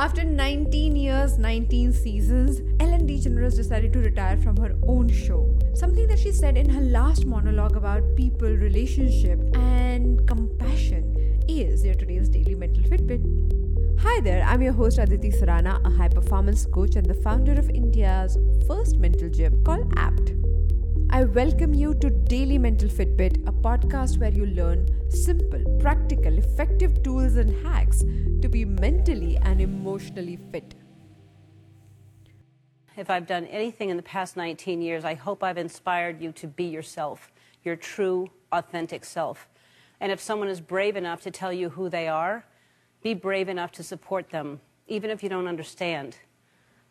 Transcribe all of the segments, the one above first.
After 19 years, 19 seasons, Ellen DeGeneres decided to retire from her own show. Something that she said in her last monologue about people, relationship, and compassion is your today's daily mental Fitbit. Hi there, I'm your host Aditi Surana, a high performance coach and the founder of India's first mental gym called APT. I welcome you to Daily Mental Fitbit, a podcast where you learn simple, practical, effective tools and hacks to be mentally and emotionally fit. If I've done anything in the past 19 years, I hope I've inspired you to be yourself, your true, authentic self. And if someone is brave enough to tell you who they are, be brave enough to support them, even if you don't understand.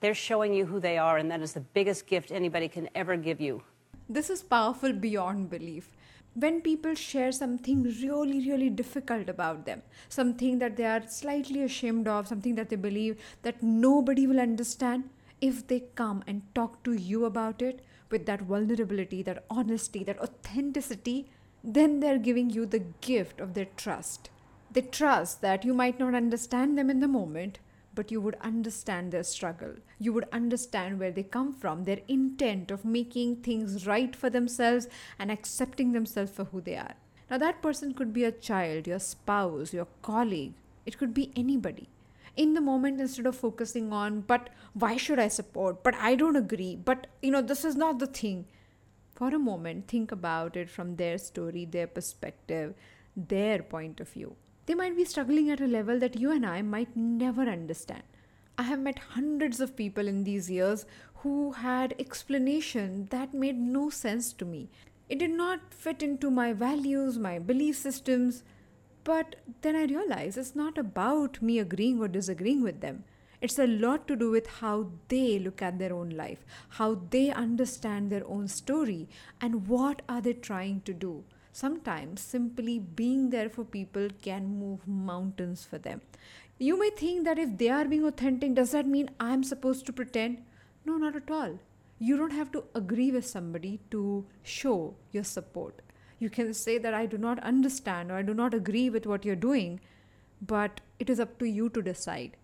They're showing you who they are, and that is the biggest gift anybody can ever give you. This is powerful beyond belief. When people share something really, really difficult about them, something that they are slightly ashamed of, something that they believe that nobody will understand, if they come and talk to you about it with that vulnerability, that honesty, that authenticity, then they're giving you the gift of their trust. They trust that you might not understand them in the moment, but you would understand their struggle. You would understand where they come from, their intent of making things right for themselves and accepting themselves for who they are. Now, that person could be a child, your spouse, your colleague, it could be anybody. In the moment, instead of focusing on, but why should I support? But I don't agree. But, you know, this is not the thing. For a moment, think about it from their story, their perspective, their point of view. They might be struggling at a level that you and I might never understand. I have met hundreds of people in these years who had explanation that made no sense to me. It did not fit into my values, my belief systems. But then I realized it's not about me agreeing or disagreeing with them. It's a lot to do with how they look at their own life, how they understand their own story, and what are they trying to do. Sometimes simply being there for people can move mountains for them. You may think that if they are being authentic, does that mean I'm supposed to pretend? No, not at all. You don't have to agree with somebody to show your support. You can say that I do not understand or I do not agree with what you're doing, but it is up to you to decide.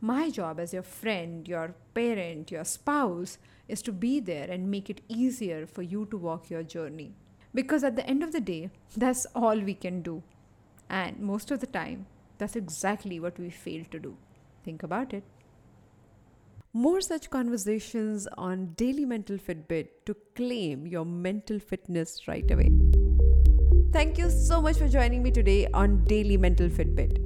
My job as your friend, your parent, your spouse is to be there and make it easier for you to walk your journey. Because at the end of the day, that's all we can do. And most of the time, that's exactly what we fail to do. Think about it. More such conversations on Daily Mental Fitbit to claim your mental fitness right away. Thank you so much for joining me today on Daily Mental Fitbit.